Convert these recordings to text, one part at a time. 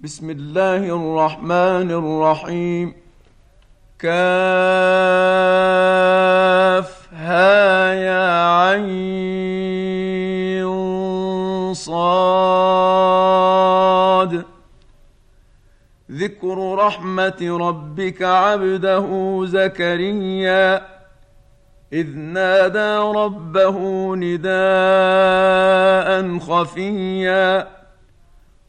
بسم الله الرحمن الرحيم. كافها يا عين صاد. ذكر رحمة ربك عبده زكريا. إذ نادى ربه نداء خفيا.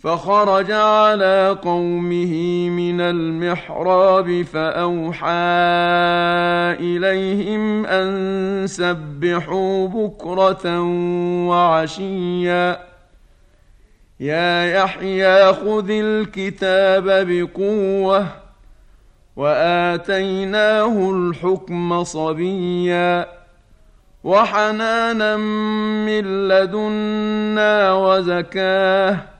فخرج على قومه من المحراب فأوحى إليهم أن سبحوا بكرة وعشيا. يا يحيى خذ الكتاب بقوة وآتيناه الحكم صبيا. وحنانا من لدنا وزكاة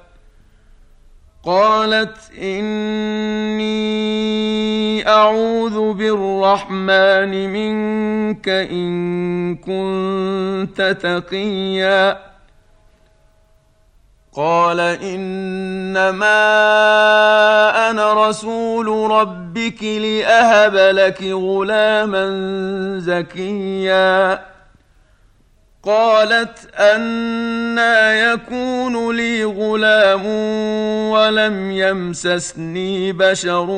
قالت إني أعوذ بالرحمن منك إن كنت تقيا. قال إنما أنا رسول ربك لأهب لك غلاما زكيا. قالت أنا يكون لي غلام ولم يمسسني بشر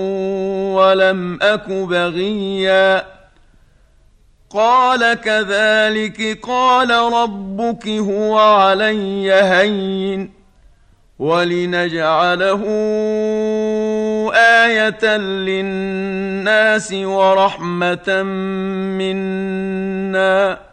ولم أك بغيا. قال كذلك قال ربك هو علي هين ولنجعله آية للناس ورحمة منا.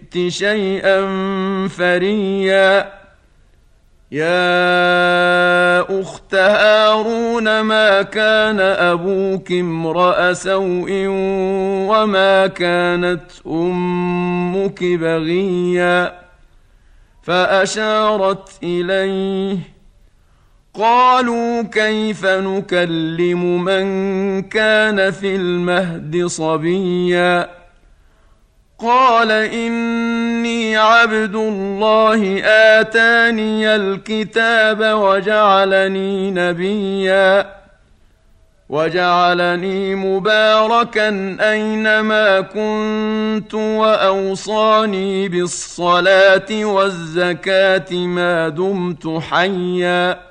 شيئا فريا. يا أخت هارون ما كان أبوك امرأ سوء وما كانت أمك بغيا؟ فأشارت إليه قالوا كيف نكلم من كان في المهد صبيا؟ قال إني عبد الله آتاني الكتاب وجعلني نبيا. وجعلني مباركا أينما كنت وأوصاني بالصلاة والزكاة ما دمت حيا.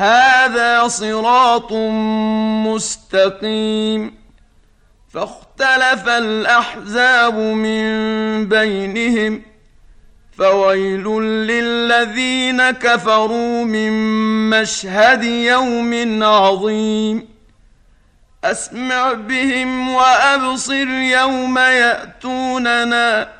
هذا صراط مستقيم. فاختلف الأحزاب من بينهم فويل للذين كفروا من مشهد يوم عظيم. أسمع بهم وأبصر يوم يأتوننا.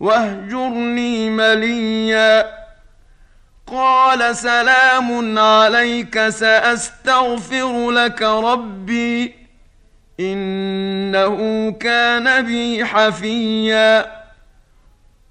واهجرني مليا. قال سلام عليك سأستغفر لك ربي إنه كان بي حفيًّا.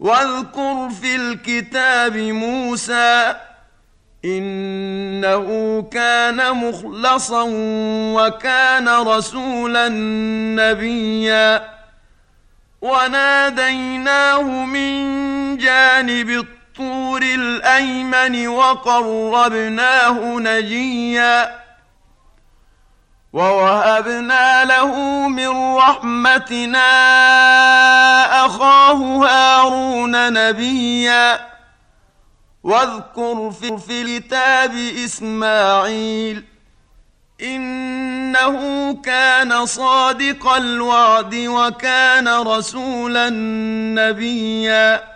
واذكر في الكتاب موسى إنه كان مخلصا وكان رسولا نبيا. وناديناه من جانب الطور الأيمن وقربناه نجيا. ووهبنا له من رحمتنا أخاه هارون نبيا. واذكر في الكتاب إسماعيل إنه كان صادق الوعد وكان رسولا نبيا.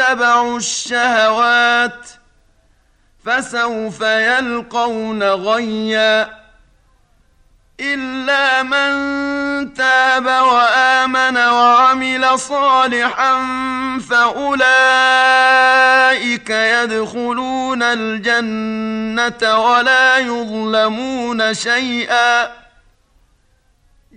واتبعوا الشهوات فسوف يلقون غيا إلا من تاب وآمن وعمل صالحا فأولئك يدخلون الجنة ولا يظلمون شيئا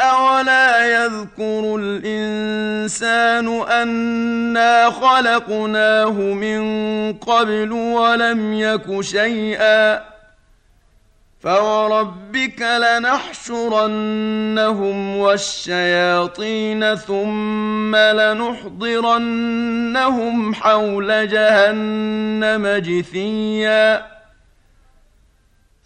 اولا يذكر الانسان انا خلقناه من قبل ولم يك شيئا فوربك لنحشرنهم والشياطين ثم لنحضرنهم حول جهنم جثيا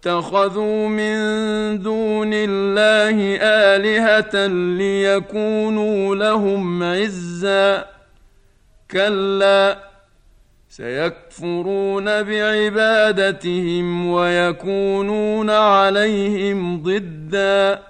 اتخذوا من دون الله آلهة ليكونوا لهم عزا. كلا سيكفرون بعبادتهم ويكونون عليهم ضدًا.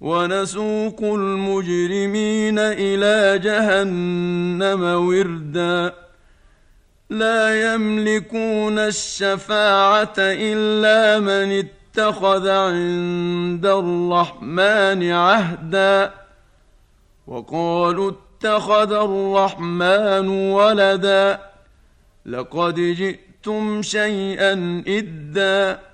ونسوق المجرمين إلى جهنم وردا. لا يملكون الشفاعة إلا من اتخذ عند الرحمن عهدا. وقالوا اتخذ الرحمن ولدا. لقد جئتم شيئا إدا.